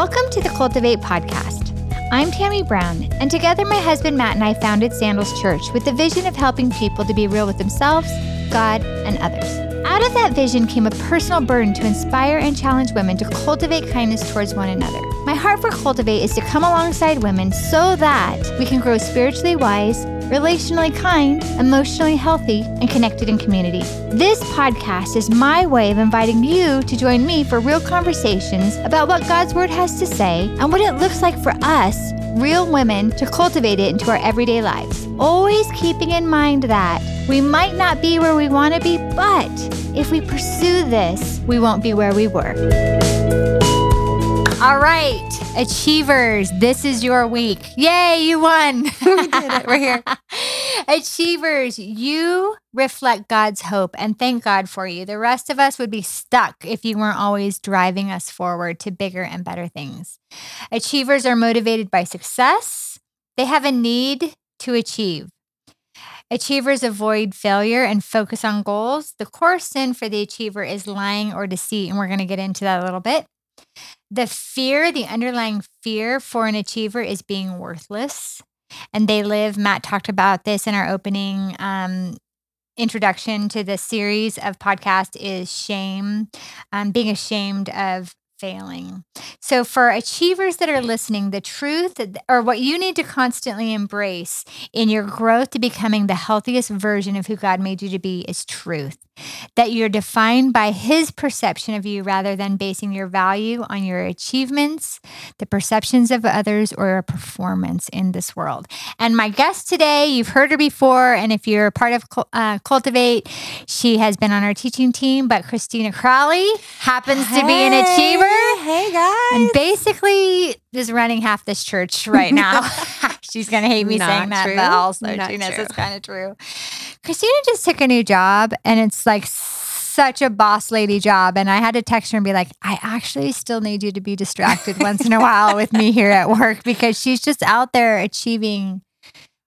Welcome to the Cultivate podcast. I'm Tammy Brown, and together my husband Matt and I founded Sandals Church with the vision of helping people to be real with themselves, God, and others. Out of that vision came a personal burden to inspire and challenge women to cultivate kindness towards one another. My heart for Cultivate is to come alongside women so that we can grow spiritually wise, relationally kind, emotionally healthy, and connected in community. This podcast is my way of inviting you to join me for real conversations about what God's Word has to say and what it looks like for us, real women, to cultivate it into our everyday lives. Always keeping in mind that we might not be where we want to be, but if we pursue this, we won't be where we were. All right, achievers, this is your week. Yay, you won. we did it. We're here. achievers, you reflect God's hope and thank God for you. The rest of us would be stuck if you weren't always driving us forward to bigger and better things. Achievers are motivated by success, they have a need to achieve. Achievers avoid failure and focus on goals. The core sin for the achiever is lying or deceit, and we're going to get into that a little bit. The fear, the underlying fear for an achiever is being worthless. And they live, Matt talked about this in our opening um, introduction to the series of podcast is shame, um, being ashamed of failing. So, for achievers that are listening, the truth or what you need to constantly embrace in your growth to becoming the healthiest version of who God made you to be is truth. That you're defined by His perception of you rather than basing your value on your achievements, the perceptions of others, or your performance in this world. And my guest today, you've heard her before, and if you're part of uh, Cultivate, she has been on our teaching team, but Christina Crowley happens hey. to be an achiever. Hey guys. And basically is running half this church right now. She's going to hate me Not saying that, true. but also Not she knows true. it's kind of true. Christina just took a new job and it's like such a boss lady job. And I had to text her and be like, I actually still need you to be distracted once in a while with me here at work because she's just out there achieving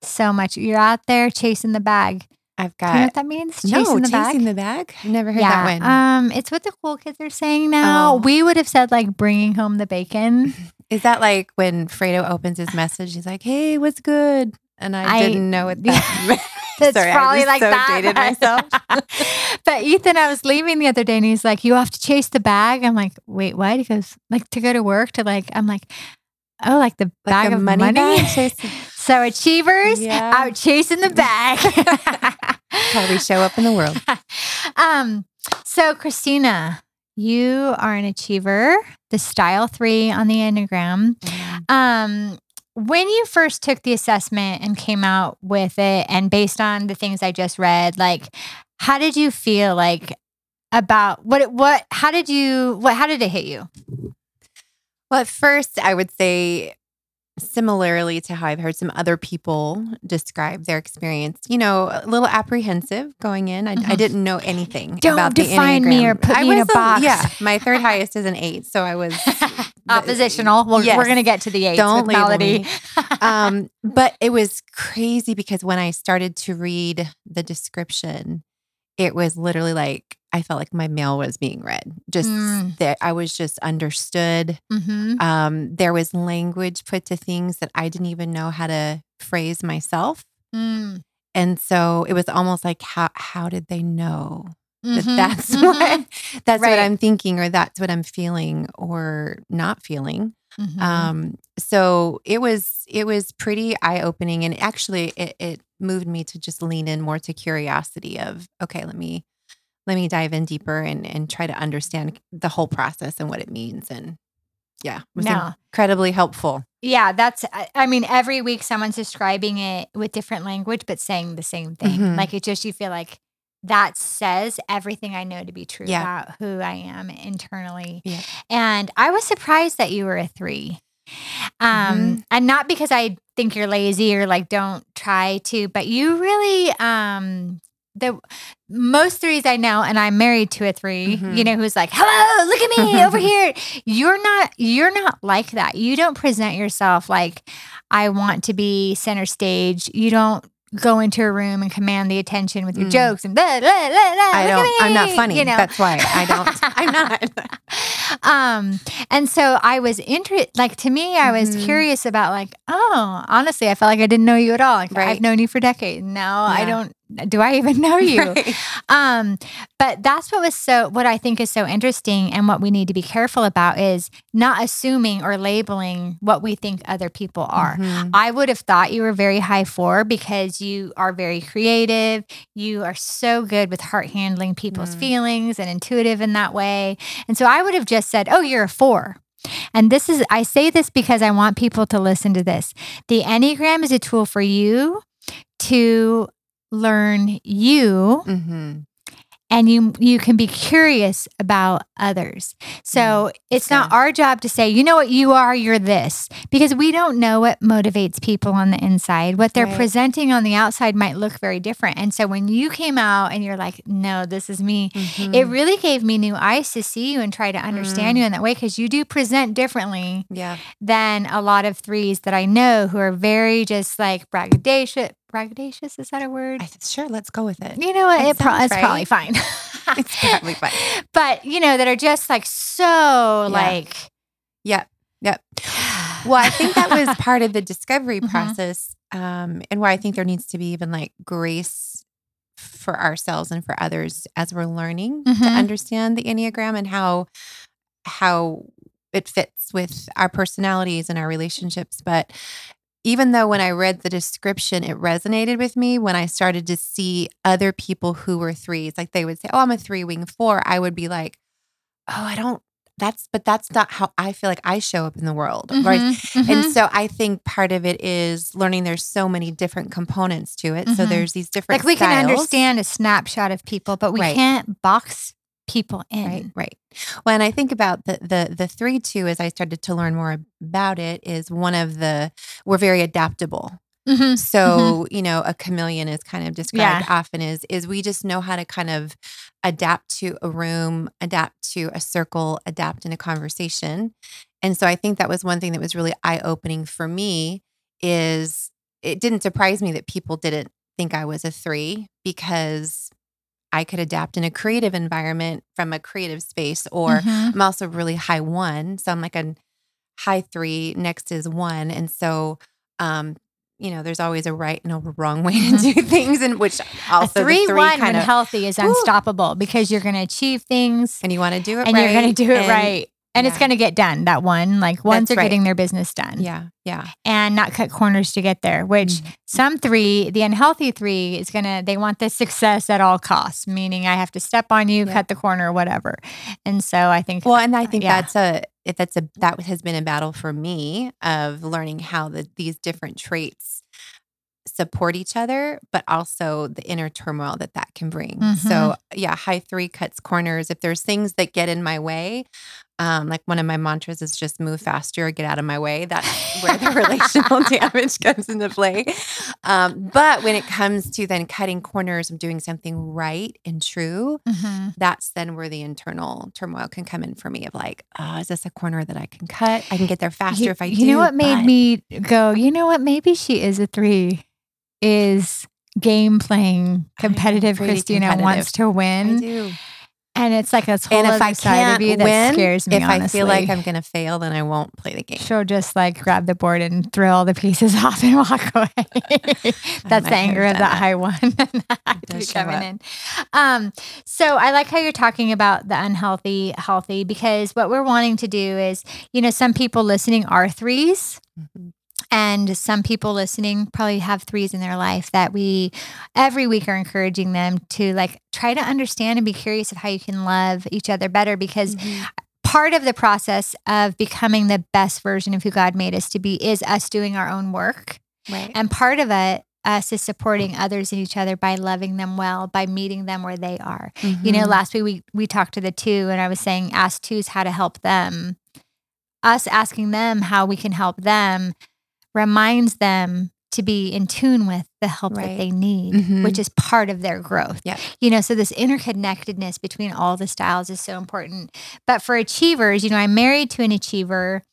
so much. You're out there chasing the bag. I've Do you know what that means? Chasing no the bag? chasing the bag. I've never heard yeah, that one. um, it's what the cool kids are saying now. Oh. We would have said like bringing home the bacon. Is that like when Fredo opens his message? He's like, "Hey, what's good?" And I, I- didn't know what that. That's Sorry, I probably like so that. dated myself. but Ethan, I was leaving the other day and he's like, You have to chase the bag. I'm like, Wait, what? He goes, Like to go to work to like, I'm like, Oh, like the Like bag a of money money. So achievers Yeah. out chasing the bag. How we show up in the world. um, so Christina, you are an achiever, the style three on the Enneagram. Um, when you first took the assessment and came out with it, and based on the things I just read, like, how did you feel like about what? it- What? How did you? What? How did it hit you? Well, at first, I would say, similarly to how I've heard some other people describe their experience, you know, a little apprehensive going in. I, I Mhm. didn't know anything Don't about the define me or put I me in a was box. yeah, my third highest is an eight, so I was Oppositional. Well, Yes. we're gonna get to the 8 Don't with Melody. me. um, but it was crazy because when I started to read the description, it was literally like I felt like my mail was being read. Just Mm. that I was just understood. hmm Um, there was language put to things that I didn't even know how to phrase myself. Mm. And so it was almost like how how did they know that Mhm. that's Mhm. what that's Right. what I'm thinking or that's what I'm feeling or not feeling. Mhm. Um, so it was it was pretty eye opening, and actually it, it moved me to just lean in more to curiosity of okay, let me let me dive in deeper and and try to understand the whole process and what it means, and yeah, it was No. incredibly helpful. Yeah, that's, I- I mean, every week someone's describing it with different language, but saying the same thing. Mhm. Like it just, you feel like that says everything I know to be true Yeah. about who I am internally. Yeah. And I was surprised that you were a three. Um, Mhm. and not because I think you're lazy or like don't try to, but you really, um, the most threes I know, and I'm married to a 3 you Mhm. know, who's like, hello, look at me over here. You're not, you're not like that. You don't present yourself like I want to be center stage. You don't go into a room and command the attention with your Mm. jokes and blah, blah, blah, I don't. I'm not funny. You know? That's why I don't. I'm not. um, and so I was interested, like to me, I was Mhm. curious about like, oh, honestly, I felt like I didn't know you at all. Like Right. I've known you for decades. Now I don't, do I even know you? Right. Um, but that's what was so what I think is so interesting and what we need to be careful about is not assuming or labeling what we think other people are. Mhm. I would have thought you were very high four because you are very creative. You are so good with heart handling people's Mm. feelings and intuitive in that way. And so I would have just said, Oh, you're a four. And this is, I say this because I want people to listen to this. The Enneagram is a tool for you to learn you Mhm. and you you can be curious about others. So it's not our job to say, you know what you are, you're this, because we don't know what motivates people on the inside. What they're Right. presenting on the outside might look very different. And so when you came out and you're like, no, this is me, Mhm. it really gave me new eyes to see you and try to understand Mm. you in that way because you do present differently yeah. than a lot of threes that I know who are very just like braggadocious. Braggadocious, is that a word? I, sure, let's go with it. You know what? That It pro- it's probably fine. It's probably fine. But you know that are just like so Yeah. like. Yep. Yep. Well, I think that was part of the discovery Mhm. process, um, and why I think there needs to be even like grace for ourselves and for others as we're learning to Mhm. understand the enneagram and how how it fits with our personalities and our relationships. But even though when I read the description, it resonated with me when I started to see other people who were threes, like they would say, "Oh, I'm a three wing four. I would be like, "Oh, I don't." That's but that's not how I feel like I show up in the world, right? Mhm, And so I think part of it is learning there's so many different components to it. So Mhm. there's these different like we can understand a snapshot of people, but we Right. can't box people in. Right, right. When I think about the the the three two, as I started to learn more about it, is one of the we're very adaptable. Mhm, So you know, a chameleon is kind of described often as is we just know how to kind of adapt to a room, adapt to a circle, adapt in a conversation. And so I think that was one thing that was really eye opening for me. Is it didn't surprise me that people didn't think I was a three because I could adapt in a creative environment from a creative space, or mhm. I'm also really high one. So I'm like a high three, next is one. And so, um, you know, there's always a right and a wrong way to do things, and which also a three, the three one when kind of, healthy is Woo. unstoppable because you're going to achieve things and you want to do it and right. you're going to do it and- right. And it's going to get done. That one, like ones That's are right. getting their business done. Yeah, yeah. and not cut corners to get there, which Mhm. some three, the unhealthy three is going to, they want the success at all costs, meaning I have to step on you, Yeah. cut the corner, whatever. And so I think, Well, and I think Yeah. that's a if that's a that has been a battle for me of learning how the these different traits support each other, but also the inner turmoil that that can bring. Mm-hmm. So yeah, high three cuts corners. If there's things that get in my way, um, like one of my mantras is just move faster or get out of my way. That's where the relational damage comes into play. Um, but when it comes to then cutting corners and doing something right and true, Mhm. that's then where the internal turmoil can come in for me of like, oh, is this a corner that I can cut? I can get there faster you, if I you do. know what made but- me go, you know what, maybe she is a three, is game playing, competitive Christina competitive. wants to win. And it's like a whole And if other I side of you that win, scares me, if I feel like. I'm going to fail, then I won't play the game. She'll just like grab the board and throw all the pieces off and walk away. That's the anger of that that. high one does coming up. in. Um, so I like how you're talking about the unhealthy, healthy, because what we're wanting to do is, you know, some people listening are threes. Mhm. And some people listening probably have threes in their life that we every week are encouraging them to like try to understand and be curious of how you can love each other better because Mhm. part of the process of becoming the best version of who God made us to be is us doing our own work. Right. And part of it, us is supporting others and each other by loving them well, by meeting them where they are. You know, Mhm. last week we, we talked to the two, and I was saying, ask twos how to help them. Us asking them how we can help them reminds them to be in tune with the help that they need, Mhm. which is part of their growth. Yep. You know, so this interconnectedness between all the styles is so important. But for achievers, you know, I'm married to an achiever,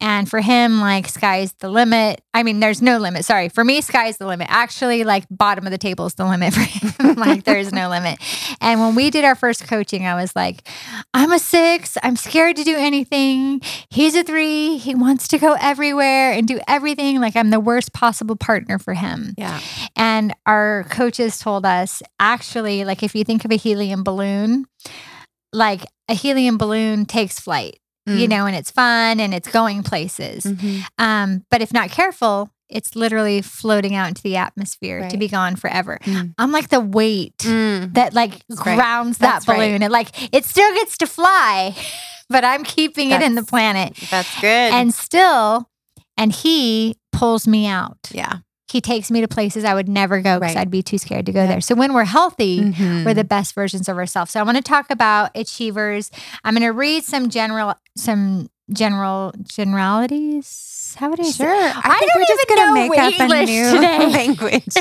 and for him, like sky's the limit. I mean, there's no limit. Sorry. For me, sky's the limit. Actually, like bottom of the table is the limit for him. like there's no limit. And when we did our first coaching, I was like, I'm a six. I'm scared to do anything. He's a three. He wants to go everywhere and do everything. Like I'm the worst possible partner for him. Yeah. And our coaches told us actually, like if you think of a helium balloon, like a helium balloon takes flight, you Mm. know, and it's fun and it's going places. Mhm. Um, but if not careful, it's literally floating out into the atmosphere to be gone forever. Mm. I'm like the weight Mm. that like Right. grounds that That's right. balloon. It like it still gets to fly, but I'm keeping it in the planet. That's good. And still, and he pulls me out. yeah. He takes me to places I would never go because Right. I'd be too scared to go Yeah. there. So when we're healthy, Mhm. we're the best versions of ourselves. So I want to talk about achievers. I'm going to read some general some general generalities. How would I say? Sure. I, I think we're just gonna make up a English new today. language.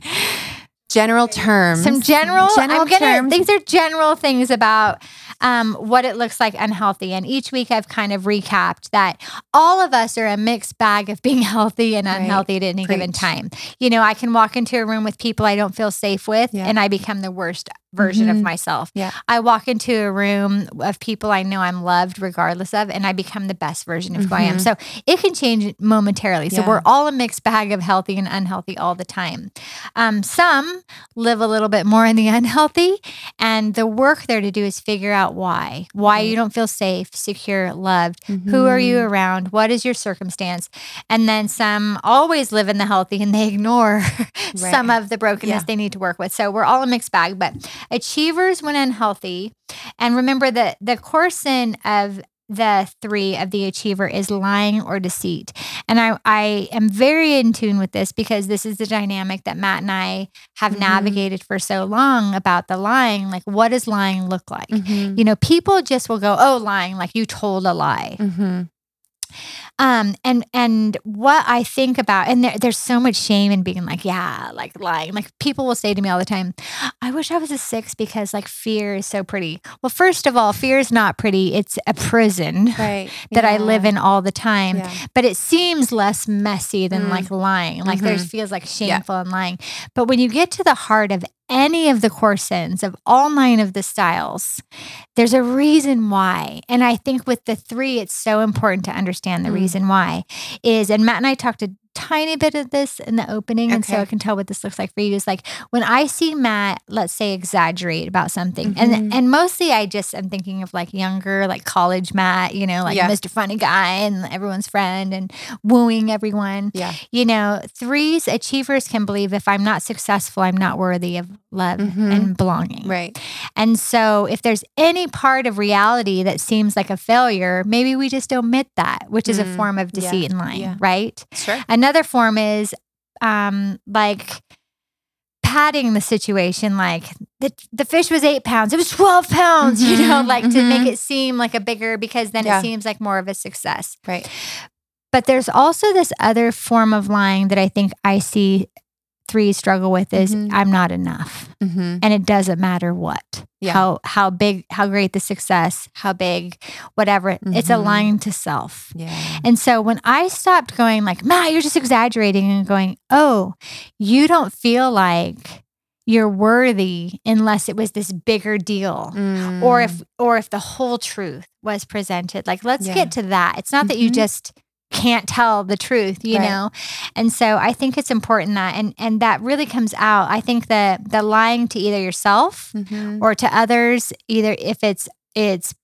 General terms. some general, general I'm gonna terms. these are general things about um, what it looks like unhealthy and each week i've kind of recapped that all of us are a mixed bag of being healthy and Right. unhealthy at any given time you know i can walk into a room with people i don't feel safe with Yeah. and i become the worst version of Mhm. myself Yeah. i walk into a room of people i know i'm loved regardless of and i become the best version of who i am Mhm. so it can change momentarily so Yeah. we're all a mixed bag of healthy and unhealthy all the time um, some live a little bit more in the unhealthy. And the work there to do is figure out why, why you don't feel safe, secure, loved. Who are you Mhm. around? What is your circumstance? And then some always live in the healthy and they ignore some of the brokenness Yeah. they need to work with. So we're all a mixed bag, but achievers when unhealthy. And remember that the core sin of the three of the achiever is lying or deceit. And I, I am very in tune with this because this is the dynamic that Matt and I have Mhm. navigated for so long about the lying. Like, what does lying look like? Mhm. You know, people just will go, oh, lying, like you told a lie. Mhm. Um, and and what I think about, and there, there's so much shame in being like, yeah, like lying. Like people will say to me all the time, I wish I was a six because like fear is so pretty. Well, first of all, fear is not pretty. It's a prison Right. that I live in all the time. Yeah. But it seems less messy than Mm. like lying. Like there's Mhm. feels like shameful and lying. But when you get to the heart of any of the core sins of all nine of the styles, there's a reason why. And I think with the three, it's so important to understand the Mm. reason why is, and Matt and I talked a tiny bit of this in the opening, and so I can tell what this looks like for you. Is like when I see Matt, let's say, exaggerate about something, Mhm. and and mostly I just am thinking of like younger, like college Matt, you know, like Yeah. Mr. Funny Guy and everyone's friend and wooing everyone. Yeah. You know, threes achievers can believe if I'm not successful, I'm not worthy of love Mhm. and belonging. Right. And so, if there's any part of reality that seems like a failure, maybe we just omit that, which is a Mm, form of yeah, deceit and lying, yeah. right? Sure. Another form is um, like padding the situation, like the, the fish was eight pounds, it was 12 pounds, you know, Mhm, like to make mhm. it seem like a bigger because then Yeah. it seems like more of a success. Right. But there's also this other form of lying that I think I see three struggle with is Mhm. I'm not enough Mm-hmm. and it doesn't matter what Yeah. how how big how great the success how big whatever it's a Mhm. lying to self Yeah. and so when i stopped going like matt you're just exaggerating and going oh you don't feel like you're worthy unless it was this bigger deal or if or if the whole truth was presented like let's Yeah. get to that it's not that you Mhm. just can't tell the truth you Right. know and so i think it's important that and and that really comes out i think that the lying to either yourself Mhm. or to others either if it's it's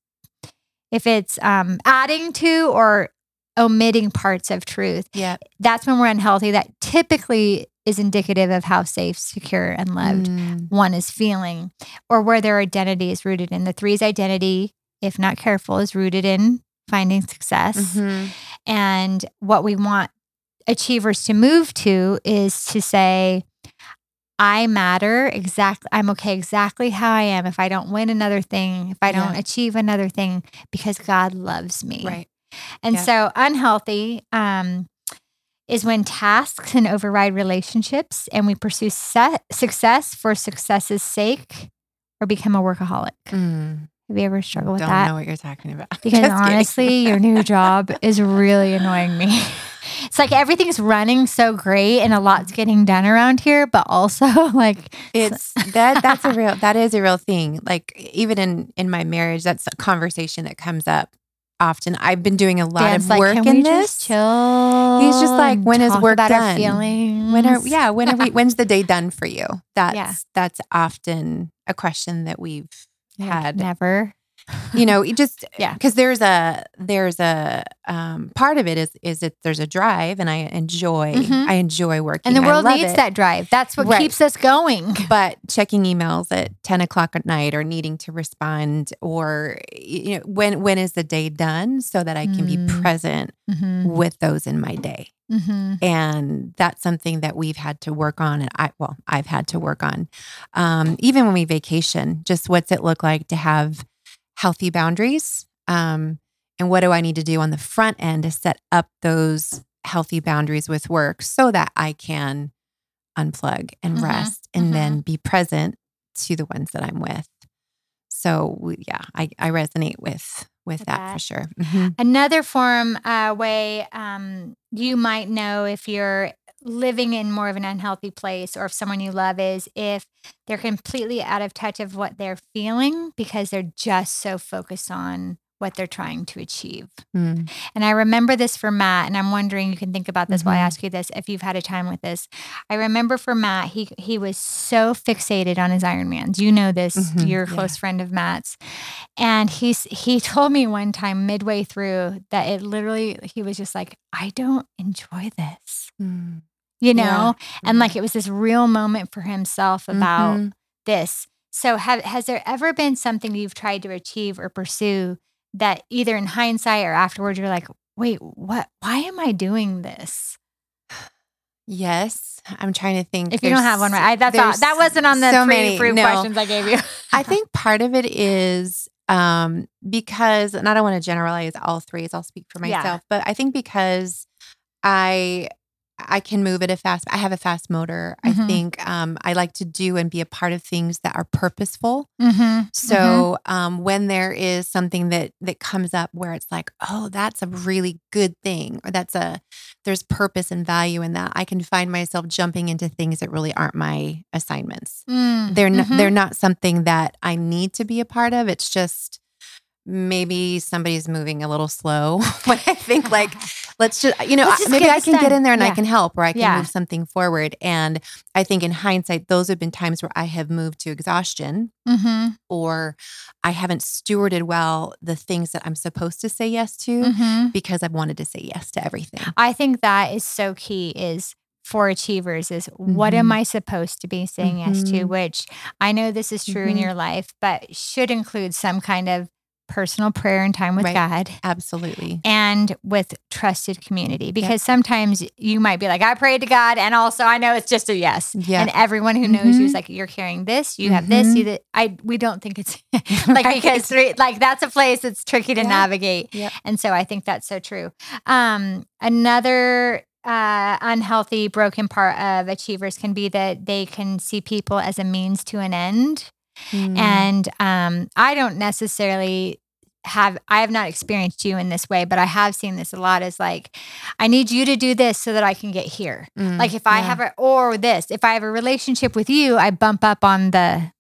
if it's um adding to or omitting parts of truth Yeah. that's when we're unhealthy that typically is indicative of how safe secure and loved Mm. one is feeling or where their identity is rooted in. The three's identity, if not careful, is rooted in finding success. Mhm. And what we want achievers to move to is to say, I matter exactly. I'm okay exactly how I am. If I don't win another thing, if I don't achieve another thing, because God loves me. Right. And Yeah. so unhealthy, um, is when tasks can override relationships and we pursue set, success for success's sake or become a workaholic. Mm, Have you ever struggled with that. I don't know what you're talking about. Because Just honestly, your new job is really annoying me. It's like everything's running so great and a lot's getting done around here, but also like it's that that's a real that is a real thing like even in in my marriage that's a conversation that comes up often i've been doing a lot Dan's of like, work "Can in this just chill. He's just like, "When is work done? when are yeah when are we when's the day done for you that's Yeah. that's often a question that we've had never. you know it just Yeah. because there's a there's a um part of it is is that there's a drive and i enjoy Mhm. i enjoy working And the world needs it. that drive. That's what Right. keeps us going. but checking emails at 10 o'clock at night or needing to respond or you know when when is the day done so that i can be Mm. present Mm-hmm. with those in my day Mm-hmm. and that's something that we've had to work on and i well i've had to work on um, even when we vacation just what's it look like to have healthy boundaries um, and what do i need to do on the front end to set up those healthy boundaries with work so that i can unplug and Mhm, rest and mhm. then be present to the ones that i'm with so yeah i, I resonate with with With that, that. for sure Mhm. Another form uh, way um, you might know if you're living in more of an unhealthy place or if someone you love is if they're completely out of touch of what they're feeling because they're just so focused on what they're trying to achieve. Mm. And I remember this for Matt, and I'm wondering you can think about this while I Mhm. ask you this if you've had a time with this. I remember for Matt, he he was so fixated on his Ironmans. You know this, Mhm, you're a yeah. close friend of Matt's. And he's he told me one time midway through that it literally he was just like, I don't enjoy this. Mm. You Yeah. know? And Mhm. like it was this real moment for himself about Mhm. this. So have has there ever been something you've tried to achieve or pursue that either in hindsight or afterwards you're like, wait, what why am I doing this? Yes, I'm trying to think. If you don't have one right, I, that's all, that wasn't on the so many- fruit no. questions I gave you. I think part of it is um, because, and I don't want to generalize all three, as I'll speak for Yeah. myself, but I think because I I can move at a fast. I have a fast motor. Mhm. I think um, I like to do and be a part of things that are purposeful. mm-hmm. So um, when there is something that that comes up where it's like, oh, that's a really good thing, or that's a there's purpose and value in that, I can find myself jumping into things that really aren't my assignments. Mm, They're not, mhm. they're not something that I need to be a part of. It's just maybe somebody's moving a little slow. when I think like, let's just you know just maybe I can get in there and I can help, or I can Yeah. move something forward. And I think in hindsight, those have been times where I have moved to exhaustion Mhm, or I haven't stewarded well the things that I'm supposed to say yes to mhm. because I've wanted to say yes to everything. I think that is so key is for achievers is what am Mhm. I supposed to be saying yes to, Mhm. which I know this is true in Mhm. your life, but should include some kind of personal prayer and time with Right. God Absolutely. and with trusted community because sometimes you might be like I prayed to God and also I know it's just a yes. Yeah. And everyone who knows you is Mhm. like you're carrying this, you have this, Mhm. you that I we don't think it's like Right. because three, like that's a place that's tricky to Yeah. navigate. Yep. And so I think that's so true. Um, another uh, unhealthy, broken part of achievers can be that they can see people as a means to an end. Mm. And um, I don't necessarily have, I have not experienced you in this way, but I have seen this a lot is like, I need you to do this so that I can get here. Mm. Like if I Yeah. have a, or this, if I have a relationship with you, I bump up on the,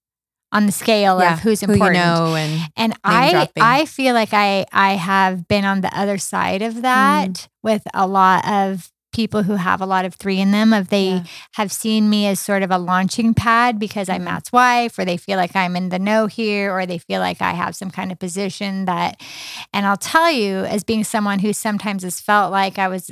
on the scale Yeah, of who's who important. you know and And I dropping. I feel like I I have been on the other side of that Mm. with a lot of people who have a lot of three in them of they Yeah. have seen me as sort of a launching pad because I'm Mm. Matt's wife or they feel like I'm in the know here or they feel like I have some kind of position that and I'll tell you as being someone who sometimes has felt like I was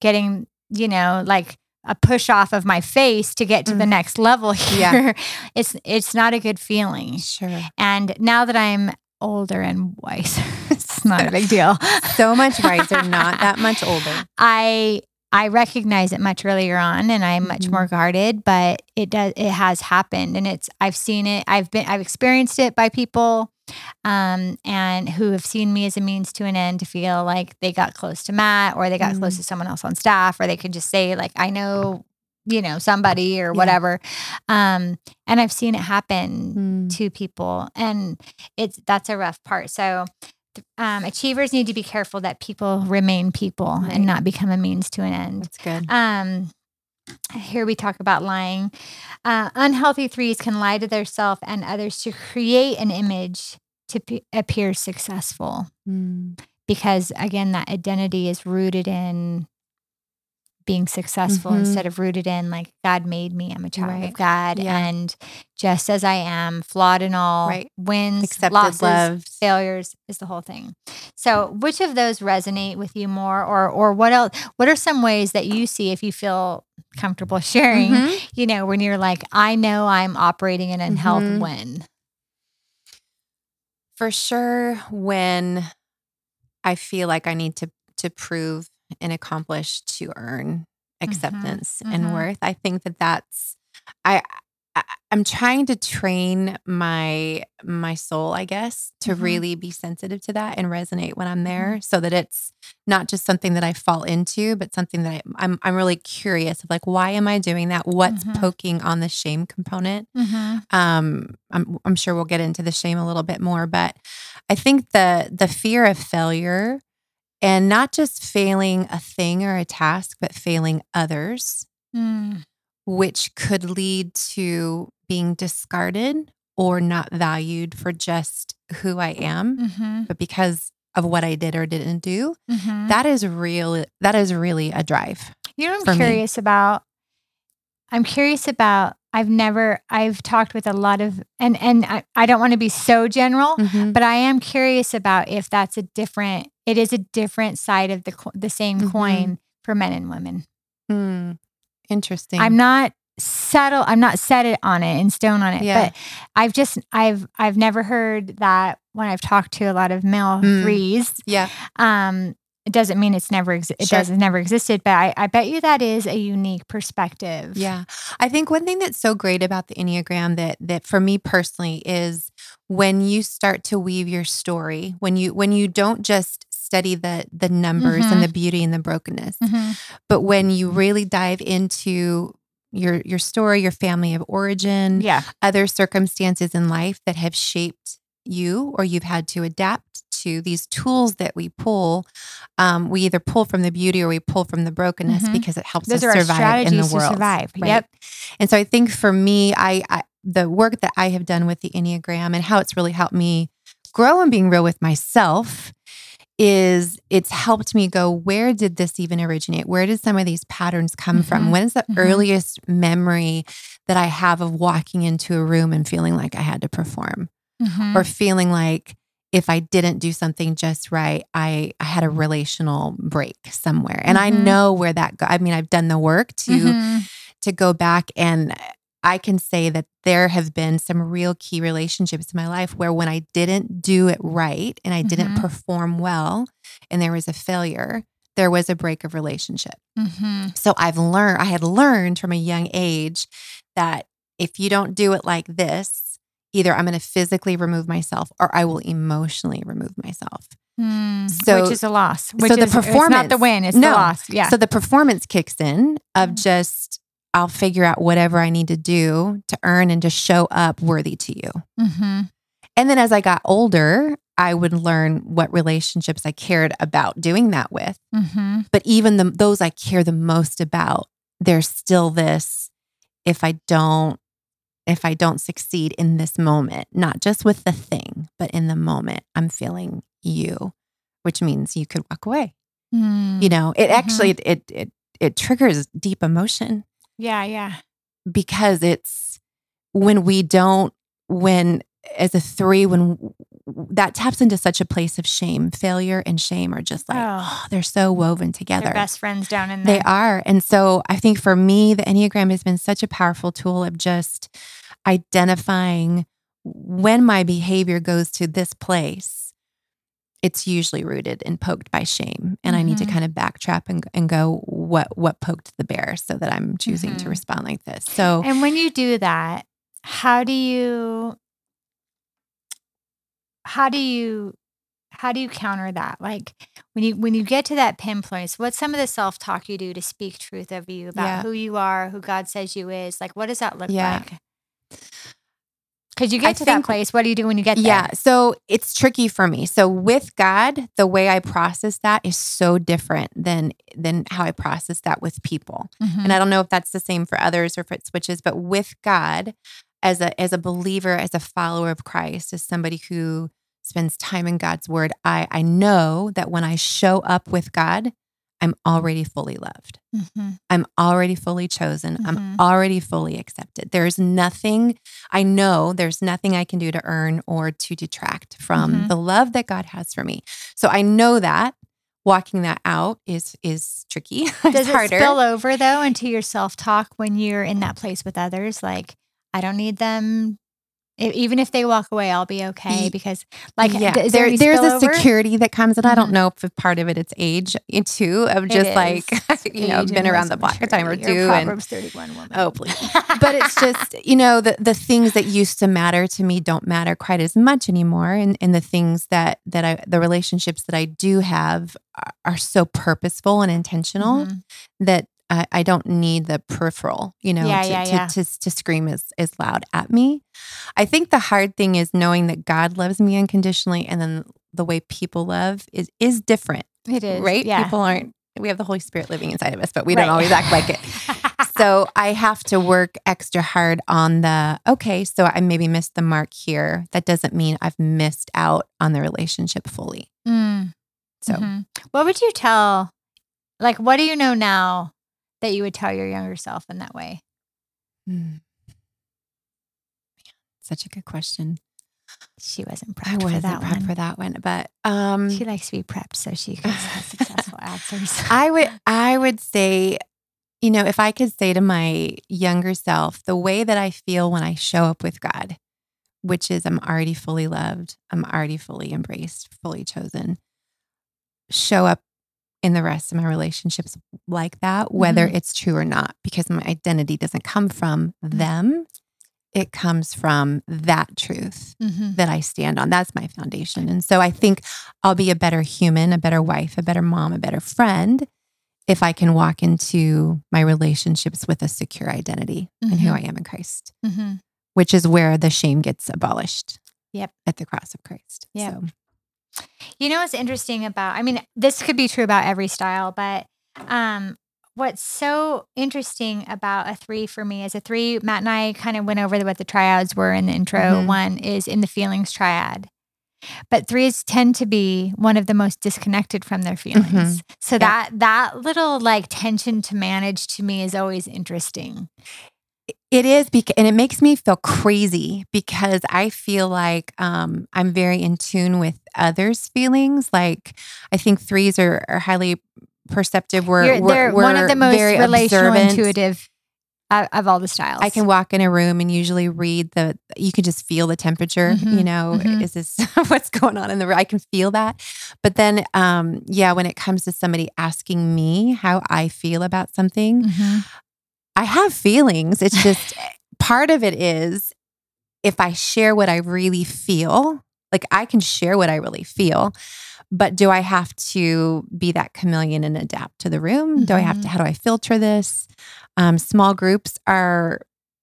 getting you know like a push off of my face to get to the Mm. next level here Yeah. it's it's not a good feeling sure. and now that I'm older and wiser, it's not a big deal. So much wiser, not that much older. I I recognize it much earlier on and I'm much Mhm. more guarded, but it does it has happened and it's I've seen it. I've been I've experienced it by people um, and who have seen me as a means to an end to feel like they got close to Matt or they got close Mm. to someone else on staff or they could just say like I know you know somebody or Yeah. whatever um and I've seen it happen Mm. to people and it's that's a rough part so um, achievers need to be careful that people remain people Right. and not become a means to an end That's good. um, here we talk about lying. Uh, unhealthy threes can lie to their self and others to create an image to p- appear successful Mm. because, again, that identity is rooted in being successful Mhm. instead of rooted in like God made me. I'm a child Right. of God, Yeah. and just as I am, flawed and all, Right. wins, Accepted, losses, loved. failures is the whole thing. So, which of those resonate with you more, or or what else? What are some ways that you see if you feel comfortable sharing? Mhm. You know, when you're like, I know I'm operating in unhealth Mhm. when. For sure, when I feel like I need to to prove and accomplish to earn acceptance mhm. and worth, I think that that's I, I I'm trying to train my my soul, I guess, to Mhm. really be sensitive to that and resonate when I'm there, so that it's not just something that I fall into, but something that I, I'm I'm really curious of, like, why am I doing that? What's Mhm. poking on the shame component? Mm-hmm. um I'm, I'm sure we'll get into the shame a little bit more but i think the the fear of failure and not just failing a thing or a task but failing others Mm. which could lead to being discarded or not valued for just who i am Mm-hmm. but because of what i did or didn't do Mm-hmm. that is real that is really a drive You know, what I'm me. curious about. I'm curious about. I've never. I've talked with a lot of, and and I, I don't want to be so general, Mhm. but I am curious about if that's a different. It is a different side of the co- the same Mhm. coin for men and women. Hmm. interesting I'm not settle. I'm not set it on it in stone on it, Yeah. but I've just I've I've never heard that when I've talked to a lot of male Mm. threes. yeah Um, it doesn't mean it's never exi- it Sure. does it's never existed, but I, I bet you that is a unique perspective. Yeah. I think one thing that's so great about the Enneagram that that for me personally is when you start to weave your story, when you when you don't just study the the numbers Mhm. and the beauty and the brokenness, Mhm. but when you really dive into your your story, your family of origin, Yeah. other circumstances in life that have shaped you or you've had to adapt to these tools that we pull um, we either pull from the beauty or we pull from the brokenness Mhm. because it helps Those us survive in the world to survive. right? Yep. and so i think for me I, I the work that i have done with the enneagram and how it's really helped me grow and being real with myself is it's helped me go where did this even originate where did some of these patterns come from Mhm. when is the Mhm. earliest memory that i have of walking into a room and feeling like i had to perform Mhm. or feeling like if I didn't do something just right, I, I had a relational break somewhere. And I Mhm. know where that go. I mean, I've done the work to Mhm. to go back and I can say that there have been some real key relationships in my life where when I didn't do it right and I didn't Mhm. perform well and there was a failure, there was a break of relationship. Mhm. So I've learned, I had learned from a young age that if you don't do it like this, either I'm going to physically remove myself or I will emotionally remove myself. Mm. So- which is a loss. Which so the is, it's not the win, it's No. the loss. Yeah. So the performance kicks in of Mm. just, I'll figure out whatever I need to do to earn and to show up worthy to you. mm-hmm. And then as I got older, I would learn what relationships I cared about doing that with. Mm-hmm. But even the, those I care the most about, there's still this if I don't if I don't succeed in this moment, not just with the thing, but in the moment, I'm feeling you, which means you could walk away. Mm. You know, it actually it it it triggers deep emotion Yeah, yeah. because it's when we don't when as a 3 when that taps into such a place of shame. Failure and shame are just like Oh. oh, they're so woven together. They're best friends down in there. They are. And so I think for me, the Enneagram has been such a powerful tool of just identifying when my behavior goes to this place, it's usually rooted and poked by shame. And I need to Mhm. kind of backtrack and, and go, what what poked the bear so that I'm choosing to Mhm. respond like this. So And when you do that, how do you how do you how do you counter that? Like when you when you get to that pin pinpoint, what's some of the self talk you do to speak truth of you about Yeah. who you are, who God says you is? Like what does that look Yeah. like? Because you get I to that place, what do you do when you get there? Yeah. So it's tricky for me. So with God, the way I process that is so different than than how I process that with people. Mhm. And I don't know if that's the same for others or if it switches, but with God, as a as a believer, as a follower of Christ, as somebody who spends time in God's word, I I know that when I show up with God, I'm already fully loved. Mhm. I'm already fully chosen. Mhm. I'm already fully accepted. There's nothing, I know there's nothing I can do to earn or to detract from Mhm. the love that God has for me. So I know that walking that out is is tricky. Does it harder. spill over though into your self talk when you're in that place with others? Like, I don't need them. Even if they walk away, I'll be okay because, like, yeah, is there, there, there's a security that comes, and I Mhm. don't know if part of it it's age eh, too, of just like you know, been around the block a time or two, and 31 woman. Oh, please. but it's just you know the the things that used to matter to me don't matter quite as much anymore and and the things that that i the relationships that i do have are, are so purposeful and intentional Mhm. that I, I don't need the peripheral you know Yeah, to, yeah, to, yeah. To, to scream as, as loud at me i think the hard thing is knowing that god loves me unconditionally and then the way people love is is different It is. right Yeah. people aren't we have the holy spirit living inside of us but we Right. don't always act like it so I have to work extra hard on the okay, so I maybe missed the mark here. That doesn't mean I've missed out on the relationship fully. Mm, So mhm. what would you tell? Like, what do you know now that you would tell your younger self in that way? hmm. such a good question. She wasn't prepped I for wasn't that prepped one. for that one, but um She likes to be prepped so she can have successful answers. I would I would say, you know, if I could say to my younger self, the way that I feel when I show up with God, which is I'm already fully loved, I'm already fully embraced, fully chosen. Show up in the rest of my relationships like that, whether Mhm. it's true or not, because my identity doesn't come from them. It comes from that truth Mhm. that I stand on. That's my foundation. And so I think I'll be a better human, a better wife, a better mom, a better friend if I can walk into my relationships with a secure identity and who Mhm. I am in Christ, Mhm. which is where the shame gets abolished. Yep. At the cross of Christ. Yep. So, You know what's interesting about, I mean, this could be true about every style, but um, what's so interesting about a three for me is a three, Matt and I kind of went over what the triads were in the intro. Mhm. One is in the feelings triad. But threes tend to be one of the most disconnected from their feelings. So Mm-hmm. Yeah. that that little like tension to manage to me is always interesting. It is because, and it makes me feel crazy because I feel like um, I'm very in tune with others' feelings. Like I think threes are, are highly perceptive. We're, You're, we're, they're one of the most very relational, observant. intuitive of all the styles. I can walk in a room and usually read the. You can just feel the temperature. Mhm, You know, mhm. is this what's going on in the room? I can feel that. But then, um, yeah, when it comes to somebody asking me how I feel about something, Mhm. I have feelings. It's just part of it is if I share what I really feel, like I can share what I really feel, but do I have to be that chameleon and adapt to the room? Do I have to, how do I filter this? Um, small groups are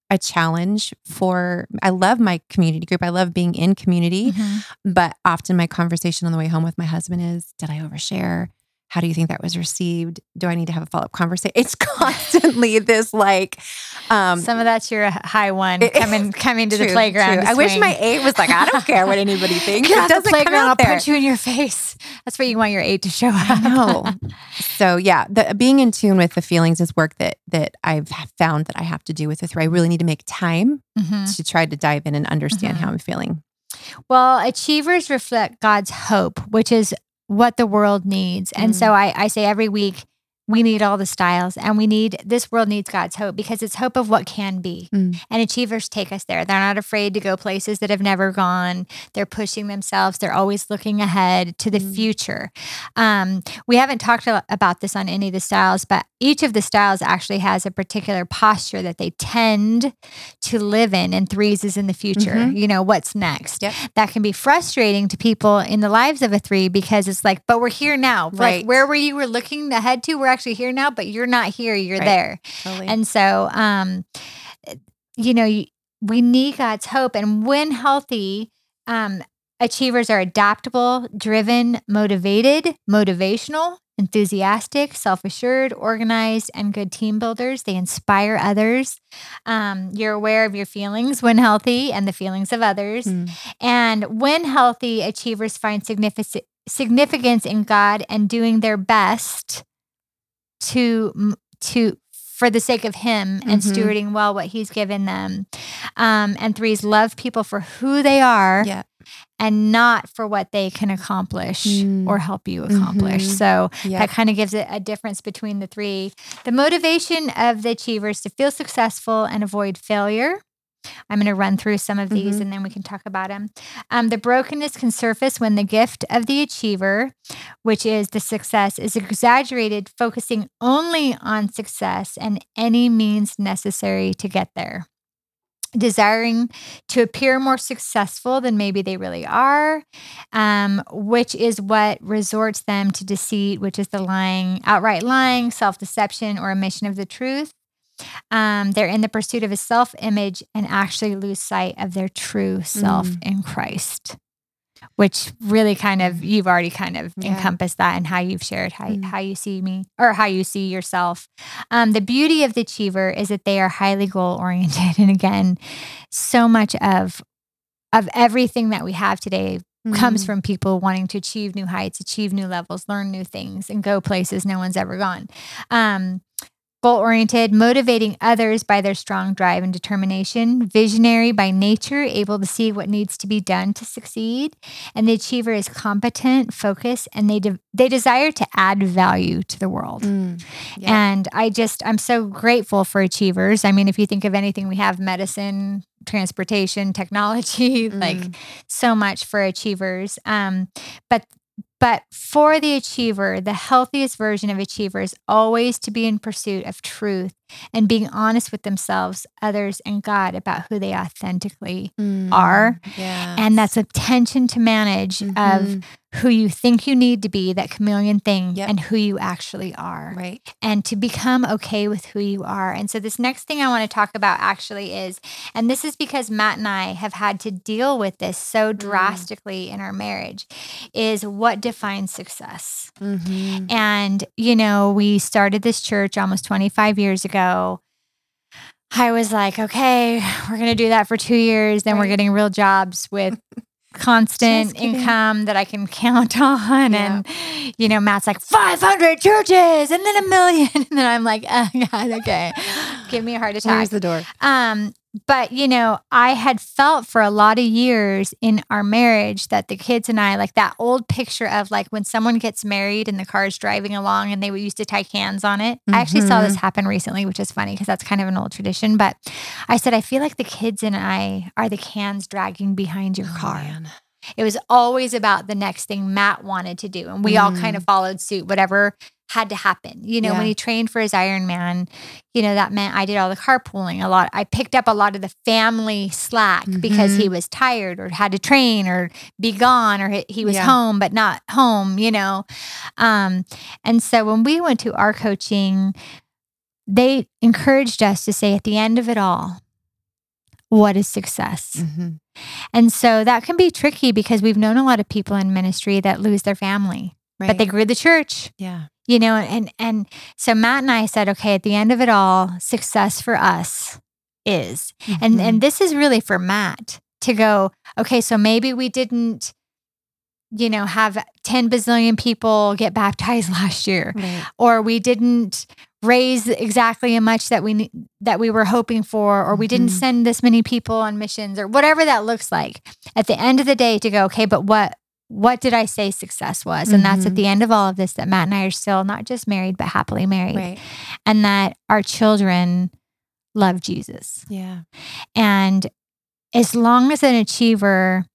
a challenge for, I love my community group. I love being in community, Mhm. but often my conversation on the way home with my husband is, did I overshare? How do you think that was received? Do I need to have a follow up conversation? It's constantly this like, um, Some of that's your high one It- coming coming to the playground. to I wish my eight was like, I don't care what anybody thinks. Get It out the doesn't come playground. I'll out there. punch you in your face. That's where you want your eight to show up. Know. so yeah, the, being in tune with the feelings is work that that I've found that I have to do with the three. I really need to make time Mhm. to try to dive in and understand Mhm. how I'm feeling. Well, achievers reflect God's hope, which is what the world needs. And Mm. so I, I say every week, we need all the styles and we need this world needs God's hope because it's hope of what can be. Mm. And achievers take us there. They're not afraid to go places that have never gone. They're pushing themselves. They're always looking ahead to the Mm. future. Um, we haven't talked about this on any of the styles, but each of the styles actually has a particular posture that they tend to live in. And threes is in the future. Mhm. You know, what's next? Yep. That can be frustrating to people in the lives of a three because it's like, but we're here now. Like, Right. where were you were looking ahead to? We're actually here now, but you're not here. You're Right. there. Totally. And so, um, you know, you- we need God's hope. And when healthy, um, achievers are adaptable, driven, motivated, motivational, enthusiastic, self assured, organized, and good team builders. They inspire others. Um, you're aware of your feelings when healthy and the feelings of others. Mm. And when healthy, achievers find significance significance in God and doing their best to to for the sake of Him and Mhm. stewarding well what He's given them. Um, and threes love people for who they are Yeah. and not for what they can accomplish Mm. or help you accomplish. Mhm. So Yeah. that kind of gives it a difference between the three. The motivation of the achievers to feel successful and avoid failure. I'm going to run through some of these Mhm. and then we can talk about them. Um, the brokenness can surface when the gift of the achiever, which is the success, is exaggerated, focusing only on success and any means necessary to get there. Desiring to appear more successful than maybe they really are, um, which is what resorts them to deceit, which is the lying, outright lying, self deception, or omission of the truth. Um, they're in the pursuit of a self image and actually lose sight of their true self Mm. in Christ, which really kind of, you've already kind of Yeah. encompassed that and how you've shared how, Mm. how you see me or how you see yourself. Um, the beauty of the achiever is that they are highly goal oriented. And again, so much of of everything that we have today comes Mhm. from people wanting to achieve new heights, achieve new levels, learn new things, and go places no one's ever gone. Um, goal oriented, motivating others by their strong drive and determination, visionary by nature, able to see what needs to be done to succeed. And the achiever is competent, focused, and they de- they desire to add value to the world. Mm. Yeah. And I just, I'm so grateful for achievers. I mean, if you think of anything, we have medicine, transportation, technology, like Mhm. so much for achievers. Um, but but for the achiever, the healthiest version of achiever is always to be in pursuit of truth and being honest with themselves, others, and God about who they authentically Mm. are. Yeah. And that's a tension to manage of Mhm. Who you think you need to be, that chameleon thing, Yep. and who you actually are right. and to become okay with who you are. And so, this next thing I want to talk about actually is, and this is because Matt and I have had to deal with this so Mm. drastically in our marriage, is what defines success. Mhm. And, you know, we started this church almost 25 years ago. I was like, okay, we're going to do that for two years. Then we're getting real jobs with constant income that I can count on. Yeah. And, you know, Matt's like, 500 churches and then a million. And then I'm like, oh, God, okay. Give me a heart attack. Where's the door? Um, but you know, I had felt for a lot of years in our marriage that the kids and I, like that old picture of like when someone gets married and the car is driving along and they were used to tie cans on it. I actually saw this happen recently, which is funny because that's kind of an old tradition. But I said, I feel like the kids and I are the cans dragging behind your Oh, car. man. It was always about the next thing Matt wanted to do. And we all kind Mm. of followed suit, whatever had to happen. You know, when he trained for his Ironman, you know, that meant I did all the carpooling a lot. I picked up a lot of the family slack because Mm-hmm. he was tired or had to train or be gone or he, was Yeah. home but not home, you know. Um, and so when we went to our coaching, they encouraged us to say at the end of it all, what is success? Mhm. And so that can be tricky because we've known a lot of people in ministry that lose their family, Right. but they grew the church, yeah. You know, and and so Matt and I said, okay, at the end of it all, success for us is. And Mhm. and this is really for Matt to go, okay, so maybe we didn't you know have 10 bazillion people get baptized last year Right. or we didn't raise exactly as much that we that we were hoping for or we didn't Mhm. send this many people on missions or whatever that looks like at the end of the day to go okay but what what did I say success was? And that's at Mhm. the end of all of this that Matt and I are still not just married, but happily married. Right. And that our children love Jesus. Yeah. And as long as an achiever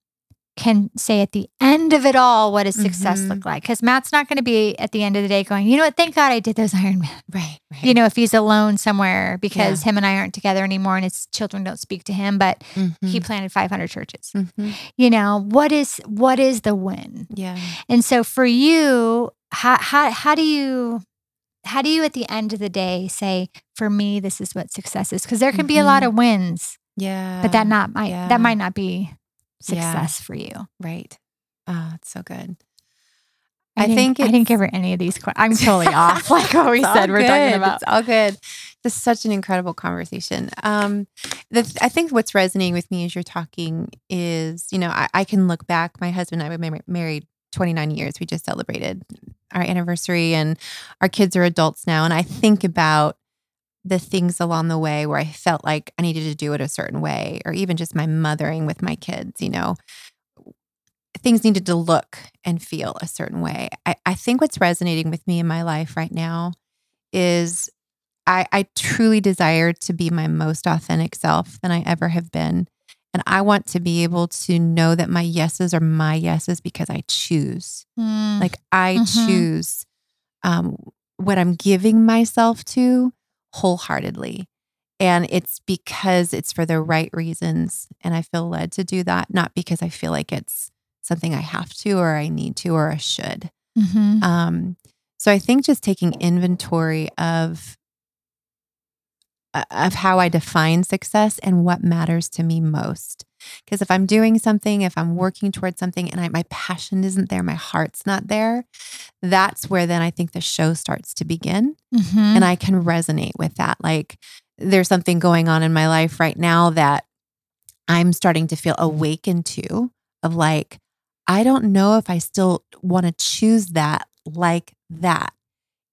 can say at the end of it all, what does success Mhm. look like? Because Matt's not going to be at the end of the day going, you know what? Thank God I did those Ironman. Right. Right. You know, if he's alone somewhere because him and I aren't together anymore and his children don't speak to him, but he Mhm. planted 500 churches. Mhm. You know, what is what is the win? Yeah. And so for you, how how how do you how do you at the end of the day say, for me, this is what success is? Because there can be a lot Mhm. of wins, Yeah. but that not might yeah. that might not be Yeah. success for you. Right. Oh, it's so good. I, I think I didn't give her any of these. que- I'm totally off. Like what we said, we're good. talking about. It's all good. This is such an incredible conversation. Um, the, I think what's resonating with me as you're talking is, you know, I, I can look back. My husband and I were married 29 years. We just celebrated our anniversary, and our kids are adults now. And I think about the things along the way where I felt like I needed to do it a certain way, or even just my mothering with my kids, you know, things needed to look and feel a certain way. I, I think what's resonating with me in my life right now is I, I truly desire to be my most authentic self than I ever have been. And I want to be able to know that my yeses are my yeses because I choose. Mm, Like I Mhm. choose um, what I'm giving myself to wholeheartedly. And it's because it's for the right reasons. And I feel led to do that, not because I feel like it's something I have to or I need to or I should. mhm. Um, so I think just taking inventory of of how I define success and what matters to me most. Because if I'm doing something, if I'm working towards something, and I, my passion isn't there, my heart's not there, that's where then I think the show starts to begin, Mhm. and I can resonate with that. Like there's something going on in my life right now that I'm starting to feel awakened to. Of like, I don't know if I still want to choose that like that.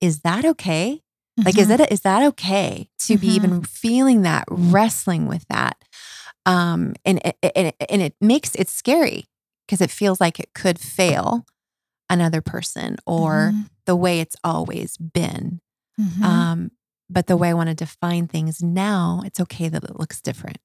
Is that okay? Like, is Mhm. that is that okay to be Mhm. even feeling that, wrestling with that? Um, and it, and it, and it makes it scary because it feels like it could fail another person or Mhm. the way it's always been. Mhm. Um, but the way I want to define things now, it's okay that it looks different.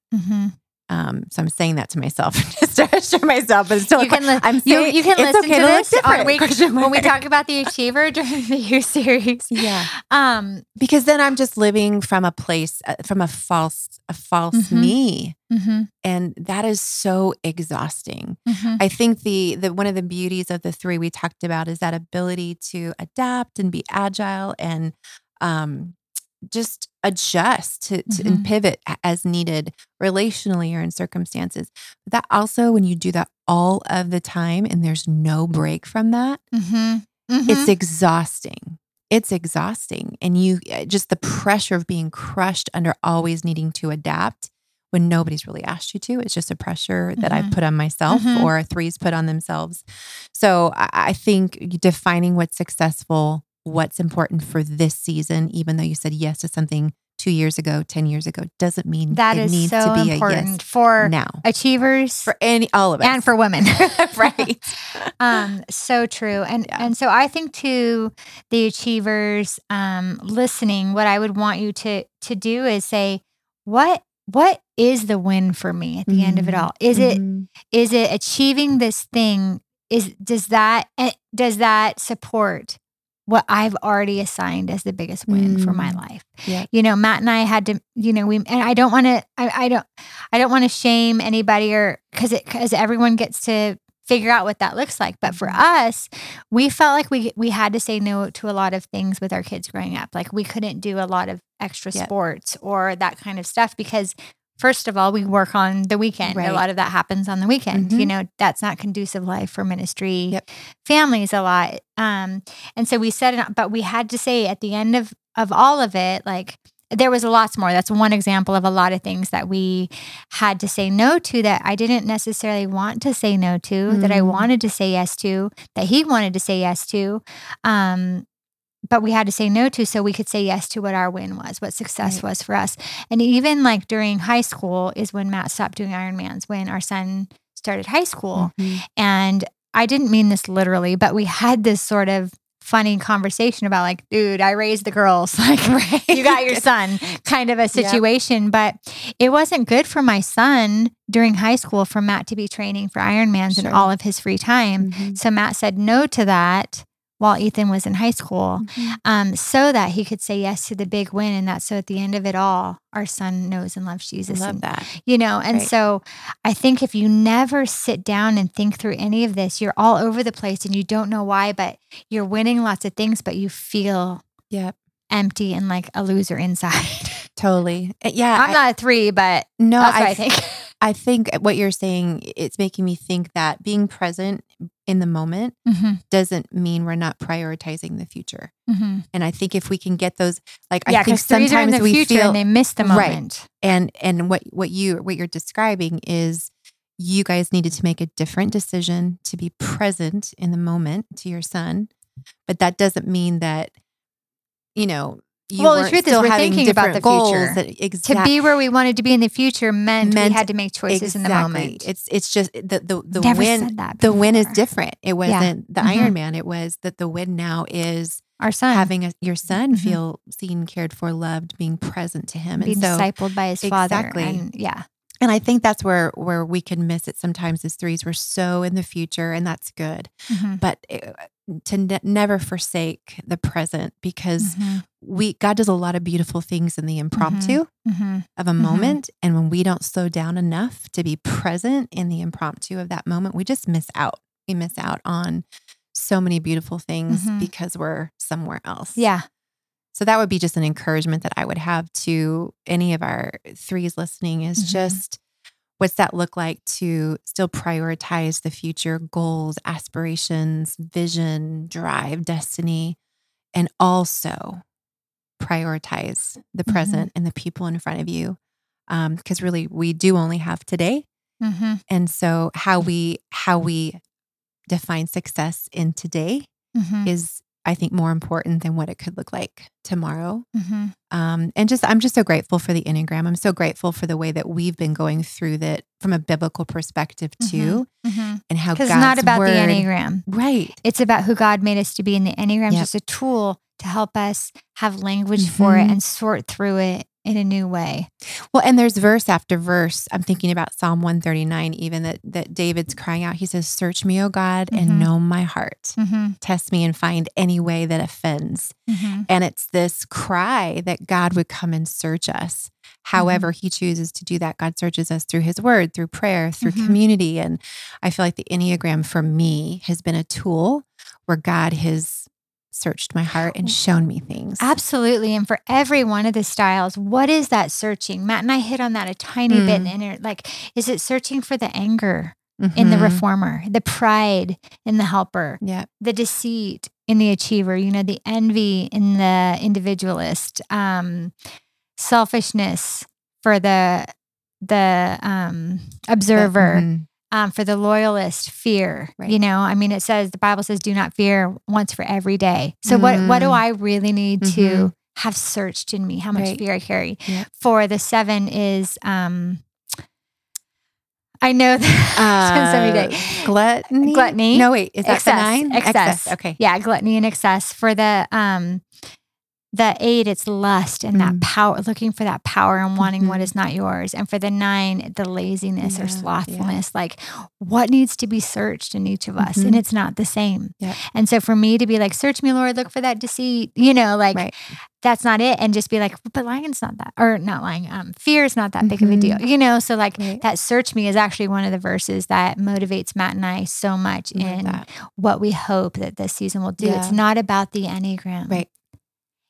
Um, so I'm saying that to myself just to assure myself, but still You can li- I'm you, saying you can listen okay to this on different, week, when we talk about the achiever during the U series. yeah, Um, because then I'm just living from a place uh, from a false a false Mhm. me, mhm, and that is so exhausting. mhm. I think the the one of the beauties of the three we talked about is that ability to adapt and be agile and um, just adjust to, to and Mhm. pivot as needed relationally or in circumstances. But that also when you do that all of the time and there's no break from that, Mhm. it's Mhm. exhausting. It's exhausting. And you uh, just the pressure of being crushed under always needing to adapt when nobody's really asked you to. It's just a pressure that I've Mhm. put on myself Mhm. or threes put on themselves. So I, I think defining what's successful, what's important for this season, even though you said yes to something two years ago, 10 years ago, doesn't mean that it needs so to be important a yes for now. achievers For any, all of us. and for women. right. um so true and Yeah. and so i think to the achievers um listening what i would want you to to do is say what what is the win for me at the end of it Mhm. all is it Mhm. is it achieving this thing is does that eh, does that support what I've already assigned as the biggest win for my Mm. life. Yeah. You know, Matt and I had to, you know, we and I don't want to I, I don't I don't want to shame anybody or cuz it cuz everyone gets to figure out what that looks like. But for Mhm. us, we felt like we we had to say no to a lot of things with our kids growing up. Like we couldn't do a lot of extra Yep. sports or that kind of stuff because first of all, we work on the weekend. Right. A lot of that happens on the weekend. You Mhm. know, that's not conducive life for ministry Yep. families a lot. Um, and so we said it, but we had to say at the end of of all of it, like there was lots more. That's one example of a lot of things that we had to say no to that I didn't necessarily want to say no to, that I Mm. wanted to say yes to, that he wanted to say yes to. Um, but we had to say no to so we could say yes to what our win was, what success Right. was for us. And even like during high school is when Matt stopped doing Ironmans, when our son started high school. Mhm. And I didn't mean this literally, but we had this sort of funny conversation about like, dude, I raised the girls. Like, Right. you got your son kind of a situation. But it wasn't good for my son during high school for Matt to be training for Ironmans in all of his free time. Mhm. So Matt said no to that while Ethan was in high school, Mhm. um, so that he could say yes to the big win. And that so at the end of it all, our son knows and loves Jesus. love and that. you know, and Right. so I think if you never sit down and think through any of this, you're all over the place and you don't know why, but you're winning lots of things, but you feel Yep. empty and like a loser inside. Totally. Uh, Yeah. I'm I- not a three, but no, I I think. I think what you're saying, it's making me think that being present in the moment Mhm, doesn't mean we're not prioritizing the future. mhm. And I think if we can get those, like Yeah, I think sometimes the we future feel and they miss the Right. moment. and and what what you what you're describing is you guys needed to make a different decision to be present in the moment to your son, but that doesn't mean that you know. Well, the truth is we're thinking about the goals future. that- To be where we wanted to be in the future meant, Meant- we had to make choices in the moment. It's it's just the the the Never win said that. the win is different. It wasn't the Mhm. Ironman. It was that the win now is Our son having a, your son Mhm. feel seen, cared for, loved, being present to him. being and so discipled by his father. Exactly. Yeah. And I think that's where where we can miss it sometimes is threes. We're so in the future and that's good. Mhm, But uh, to ne- never forsake the present because mhm, we God does a lot of beautiful things in the impromptu mhm. of a Mhm. moment and when we don't slow down enough to be present in the impromptu of that moment, we just miss out. We miss out on so many beautiful things Mhm. because we're somewhere else. Yeah. So that would be just an encouragement that I would have to any of our threes listening is Mhm. just what's that look like to still prioritize the future goals, aspirations, vision, drive, destiny, and also prioritize the Mhm. present and the people in front of you. Because really, we do only have today, Mhm, and so how we how we define success in today mhm, is I think more important than what it could look like tomorrow. mhm. Um, and just I'm just so grateful for the Enneagram. I'm so grateful for the way that we've been going through that from a biblical perspective too, Mhm. and how God's it's not about word, the Enneagram. right? It's about who God made us to be. And the Enneagram is Yep. just a tool to help us have language for it Mhm. and sort through it in a new way. Well, and there's verse after verse. I'm thinking about Psalm 139, even that that David's crying out. He says, "Search me, O God, Mhm. and know my heart. Mm-hmm. Test me and find any way that offends." Mm-hmm. And it's this cry that God would come and search us. However, He chooses to do that. God searches us through His Word, through prayer, through Mhm. community. And I feel like the Enneagram for me has been a tool where God has searched my heart and shown me things. Absolutely. And for every one of the styles, what is that searching? Matt and I hit on that a tiny bit in Mm. inner like, is it searching for the anger in the Mhm. reformer, the pride in the helper, Yeah. the deceit in the achiever, you know, the envy in the individualist, um, selfishness for the the um observer, Mhm. Um, for the loyalist, fear. Right. You know, I mean, it says the Bible says, "Do not fear." Once for every day. So what what do Mm. I really need to have searched in me? How much Right. fear I carry? For the seven is, um, I know that Uh, gluttony. Gluttony. No, wait. Is that the Excess. nine? Excess. Okay. Yeah, gluttony and excess. For the um the eight, it's lust and that Mm. power, looking for that power and wanting what Mhm. is not yours. And for the nine, the laziness or Yeah, yeah. slothfulness, like what needs to be searched in each of us. Mhm. And it's not the same. Yep. And so for me to be like, search me, Lord, look for that deceit, you know, like Right. that's not it. And just be like, but lying's not that, or not lying, um, fear is not that big of a deal, you know? So like Right. that search me is actually one of the verses that motivates Matt and I so much in that. what we hope that this season will do. It's not about the Enneagram. Right.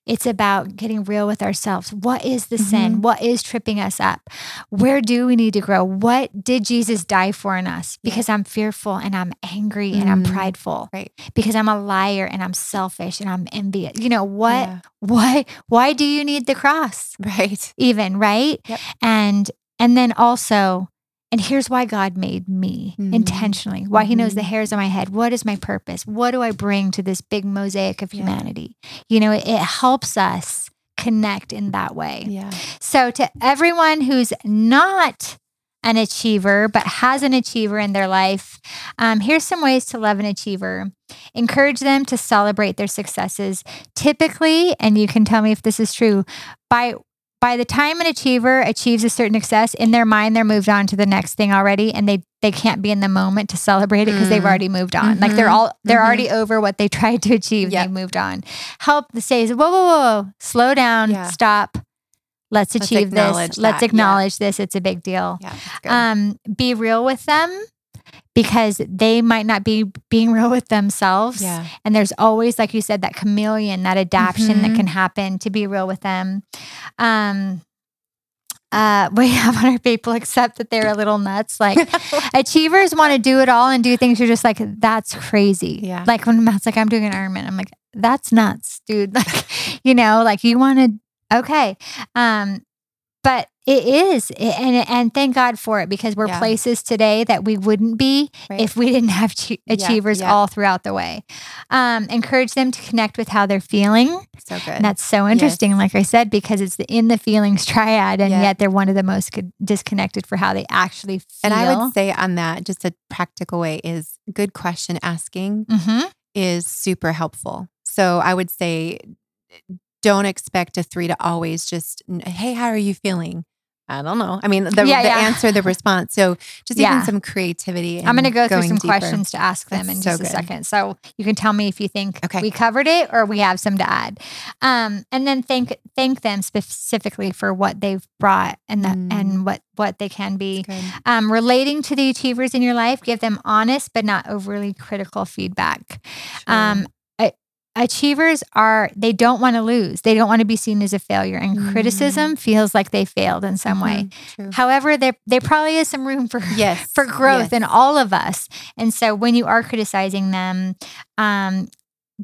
It's about getting real with ourselves. What is the Mm-hmm. sin? What is tripping us up? Where do we need to grow? What did Jesus die for in us? Yeah. Because I'm fearful and I'm angry and I'm Mm. prideful. Right. Because I'm a liar and I'm selfish and I'm envious. You know what? Yeah. Why? Why do you need the cross? Right. Even right? Yep. And and then also, and here's why God made me Mhm. intentionally. Why He knows the Mhm. hairs on my head. What is my purpose? What do I bring to this big mosaic of Yeah. humanity? You know, it, it helps us connect in that way. Yeah. So, to everyone who's not an achiever, but has an achiever in their life, um, here's some ways to love an achiever. Encourage them to celebrate their successes. Typically, and you can tell me if this is true, by by the time an achiever achieves a certain success in their mind they're moved on to the next thing already and they they can't be in the moment to celebrate it because mm. they've already moved on mm-hmm. like they're all they're mm-hmm. already over what they tried to achieve yep. they moved on help the say whoa whoa whoa slow down yeah. stop let's achieve let's this let's acknowledge yeah. this it's a big deal yeah, um be real with them because they might not be being real with themselves. Yeah. And there's always, like you said, that chameleon, that adaptation mm-hmm. that can happen to be real with them. Um, uh, we have on our people accept that they're a little nuts. Like achievers want to do it all and do things. You're just like, that's crazy. Yeah. Like when Matt's like, I'm doing an Ironman. I'm like, that's nuts, dude. Like, you know, like you want to, okay. Um, but it is, and and thank God for it because we're yeah. places today that we wouldn't be right. if we didn't have achievers yeah, yeah. all throughout the way. Um, encourage them to connect with how they're feeling. So good. And that's so interesting, yes. like I said, because it's the in the feelings triad, and yet they're one of the most disconnected for how they actually feel. And I would say on that, just a practical way is good question asking mm-hmm. is super helpful. So I would say don't expect a three to always just, hey, how are you feeling? I don't know. I mean, the, yeah, the yeah. answer, the response. So just yeah. even some creativity. I'm going to go through some deeper. questions to ask them That's in just a second. So you can tell me if you think okay. we covered it or we have some to add. Um, and then thank thank them specifically for what they've brought and the, mm. and what what they can be. Um, relating to the achievers in your life, give them honest but not overly critical feedback. Sure. Um, achievers are they don't want to lose they don't want to be seen as a failure and mm criticism feels like they failed in some mm-hmm. way True. however there there probably is some room for yes for growth yes. in all of us and so when you are criticizing them um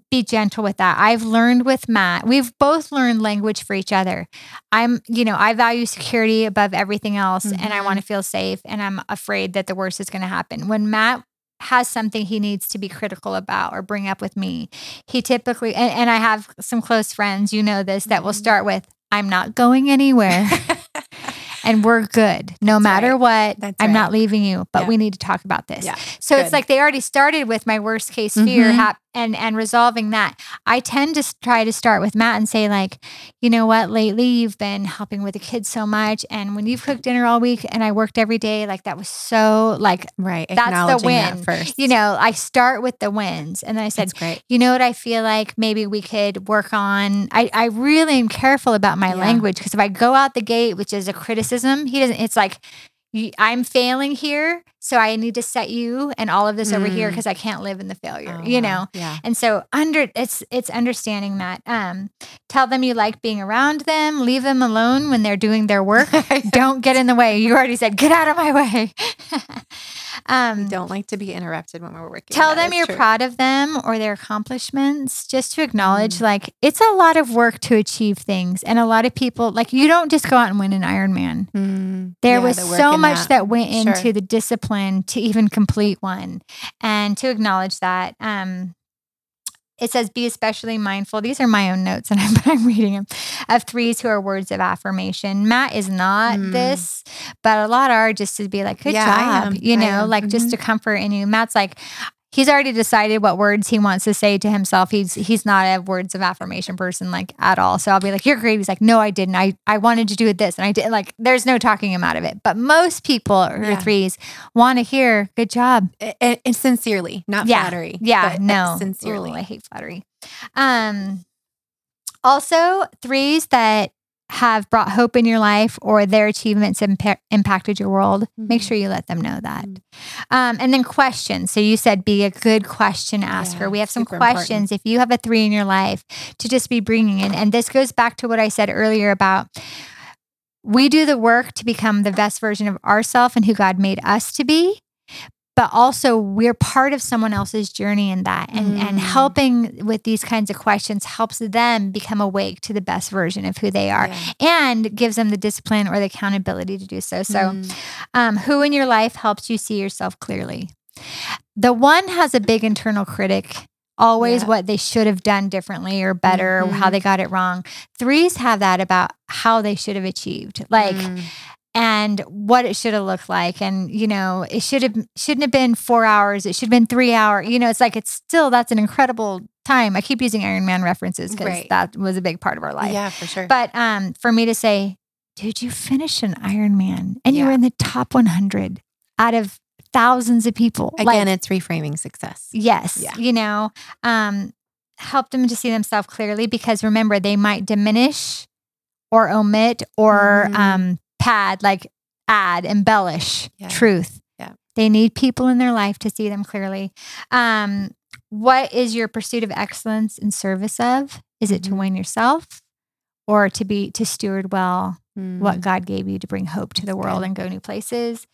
be gentle with that. I've learned with Matt. We've both learned language for each other. I'm, you know, I value security above everything else mm-hmm. and I want to feel safe and I'm afraid that the worst is going to happen. When Matt has something he needs to be critical about or bring up with me, he typically, and, and I have some close friends, you know this, that mm-hmm. will start with, I'm not going anywhere. and we're good no That's matter right. what. That's I'm right. not leaving you, but yeah. we need to talk about this. Yeah. So good. it's like they already started with my worst case fear mm-hmm. hap- and and resolving that. I tend to try to start with Matt and say like, you know what, lately you've been helping with the kids so much, and when you've cooked dinner all week and I worked every day, like that was so like right. That's the win that first. You know, I start with the wins, and then I said, great. you know what, I feel like maybe we could work on. I I really am careful about my yeah. language because if I go out the gate, which is a criticism, he doesn't. It's like I'm failing here, so I need to set you and all of this mm. over here because mm. I can't live in the failure, oh, you know. Yeah. And so under it's it's understanding that. Um, tell them you like being around them. Leave them alone when they're doing their work. Don't get in the way. You already said get out of my way. Um, we don't like to be interrupted when we're working. Tell them you're true. proud of them or their accomplishments, just to acknowledge mm. like it's a lot of work to achieve things. And a lot of people, like, you don't just go out and win an Ironman. Mm. There yeah, was so much that. that, went into sure. the discipline to even complete one and to acknowledge that. Um, it says, be especially mindful. These are my own notes, and I'm, I'm reading them of threes who are words of affirmation. Matt is not mm. this, but a lot are just to be like, good yeah, job, you know, like mm-hmm. just to comfort in you. Matt's like, he's already decided what words he wants to say to himself. He's he's not a words of affirmation person like at all. So I'll be like, "You're great." He's like, "No, I didn't. I I wanted to do it this, and I didn't." Like, there's no talking him out of it. But most people who yeah. threes want to hear "good job" and, and sincerely, not yeah. flattery. Yeah, no, sincerely. Ooh, I hate flattery. Um, also threes that have brought hope in your life or their achievements impa- impacted your world, mm-hmm. make sure you let them know that. Mm-hmm. Um, and then questions. So you said be a good question asker. Yeah, we have some questions. Important. If you have a three in your life, to just be bringing in. And this goes back to what I said earlier about we do the work to become the best version of ourselves and who God made us to be but also we're part of someone else's journey in that and mm. and helping with these kinds of questions helps them become awake to the best version of who they are yeah. and gives them the discipline or the accountability to do so so mm. um, who in your life helps you see yourself clearly the one has a big internal critic always yeah. what they should have done differently or better mm-hmm. or how they got it wrong threes have that about how they should have achieved like mm and what it should have looked like and you know it should have shouldn't have been four hours it should have been three hours you know it's like it's still that's an incredible time i keep using iron man references because Right. that was a big part of our life Yeah, for sure. but um for me to say dude you finished an iron man and you were in the top 100 out of thousands of people Again, Like, it's reframing success. yes Yeah. you know um help them to see themselves clearly because remember they might diminish or omit or Mhm. um pad like add embellish Yeah. truth Yeah. they need people in their life to see them clearly um what is your pursuit of excellence in service of is it to Mhm. win yourself or to be to steward well Mm. what God gave you to bring hope to the world and go new places.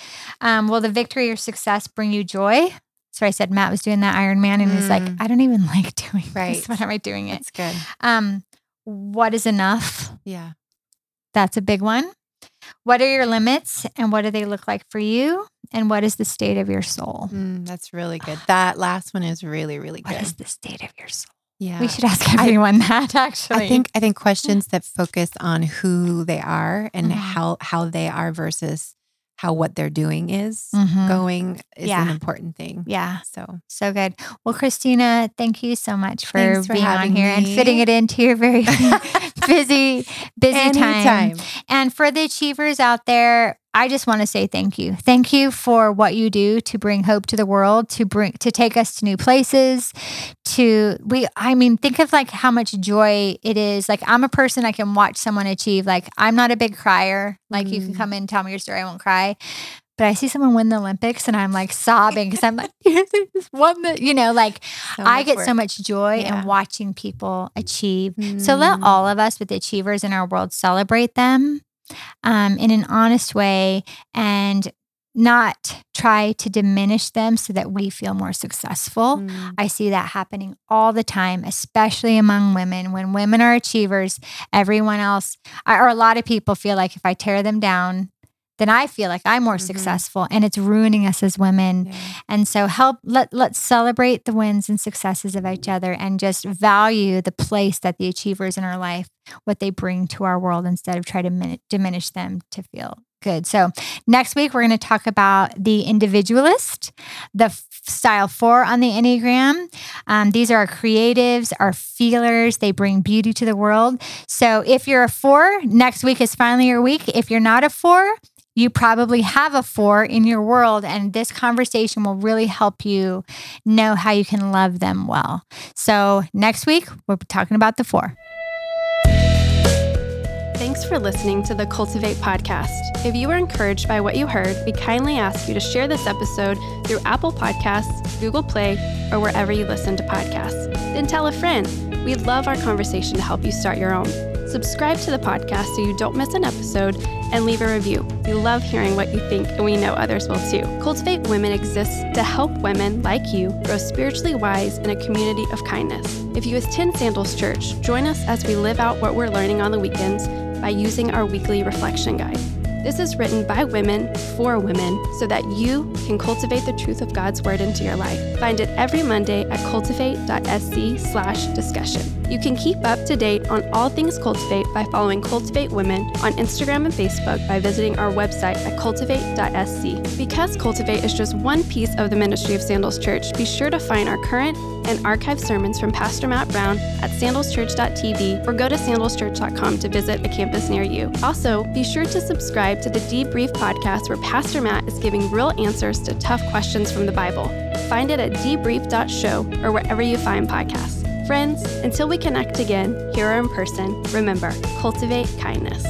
Um, will the victory or success bring you joy? So I said Matt was doing that Ironman and he's like, Mm. I don't even like doing Right. this. What am I doing it? That's good. Um, what is enough? Yeah. That's a big one. What are your limits and what do they look like for you? And what is the state of your soul? Mm, that's really good. That last one is really, really good. is the state of your soul? yeah. We should ask everyone that actually. I think I think questions that focus on who they are and Mhm. how how they are versus how what they're doing is Mhm. going is an important thing. Yeah. So So good. Well, Christina, thank you so much for, for being on here and fitting it into your very busy, busy time. And for the achievers out there, I just want to say thank you. Thank you for what you do to bring hope to the world, to bring to take us to new places, to we I mean, think of like how much joy it is. Like I'm a person I can watch someone achieve. Like I'm not a big crier. Like you can Mm. come in and tell me your story, I won't cry. But I see someone win the Olympics and I'm like sobbing because I'm like, just won the, you know, like So I get work. so much joy Yeah. in watching people achieve. So let Mm. all of us with the achievers in our world celebrate them um, in an honest way and not try to diminish them so that we feel more successful. Mm. I see that happening all the time, especially among women. When women are achievers, everyone else, or a lot of people feel like if I tear them down, then I feel like I'm more Mhm. successful and it's ruining us as women. Yeah. And so help let let's celebrate the wins and successes of each other and just value the place that the achievers in our life what they bring to our world instead of try to min- diminish them to feel good. So next week we're going to talk about the individualist, the f- style 4 on the Enneagram. Um, these are our creatives, our feelers, they bring beauty to the world. So if you're a 4, next week is finally your week. If you're not a 4, you probably have a four in your world, and this conversation will really help you know how you can love them well. So, next week, we'll be talking about the four. Thanks for listening to the Cultivate podcast. If you were encouraged by what you heard, we kindly ask you to share this episode through Apple Podcasts, Google Play, or wherever you listen to podcasts. Then tell a friend. We'd love our conversation to help you start your own. Subscribe to the podcast so you don't miss an episode and leave a review. We love hearing what you think, and we know others will too. Cultivate Women exists to help women like you grow spiritually wise in a community of kindness. If you attend Sandals Church, join us as we live out what we're learning on the weekends by using our weekly reflection guide. This is written by women for women so that you can cultivate the truth of God's word into your life. Find it every Monday at cultivate.sc slash discussion. You can keep up to date on all things Cultivate by following Cultivate Women on Instagram and Facebook by visiting our website at cultivate.sc. Because Cultivate is just one piece of the ministry of Sandals Church, be sure to find our current and archive sermons from Pastor Matt Brown at sandalschurch.tv or go to sandalschurch.com to visit a campus near you. Also, be sure to subscribe to the Debrief podcast where Pastor Matt is giving real answers to tough questions from the Bible. Find it at debrief.show or wherever you find podcasts. Friends, until we connect again, here or in person, remember, cultivate kindness.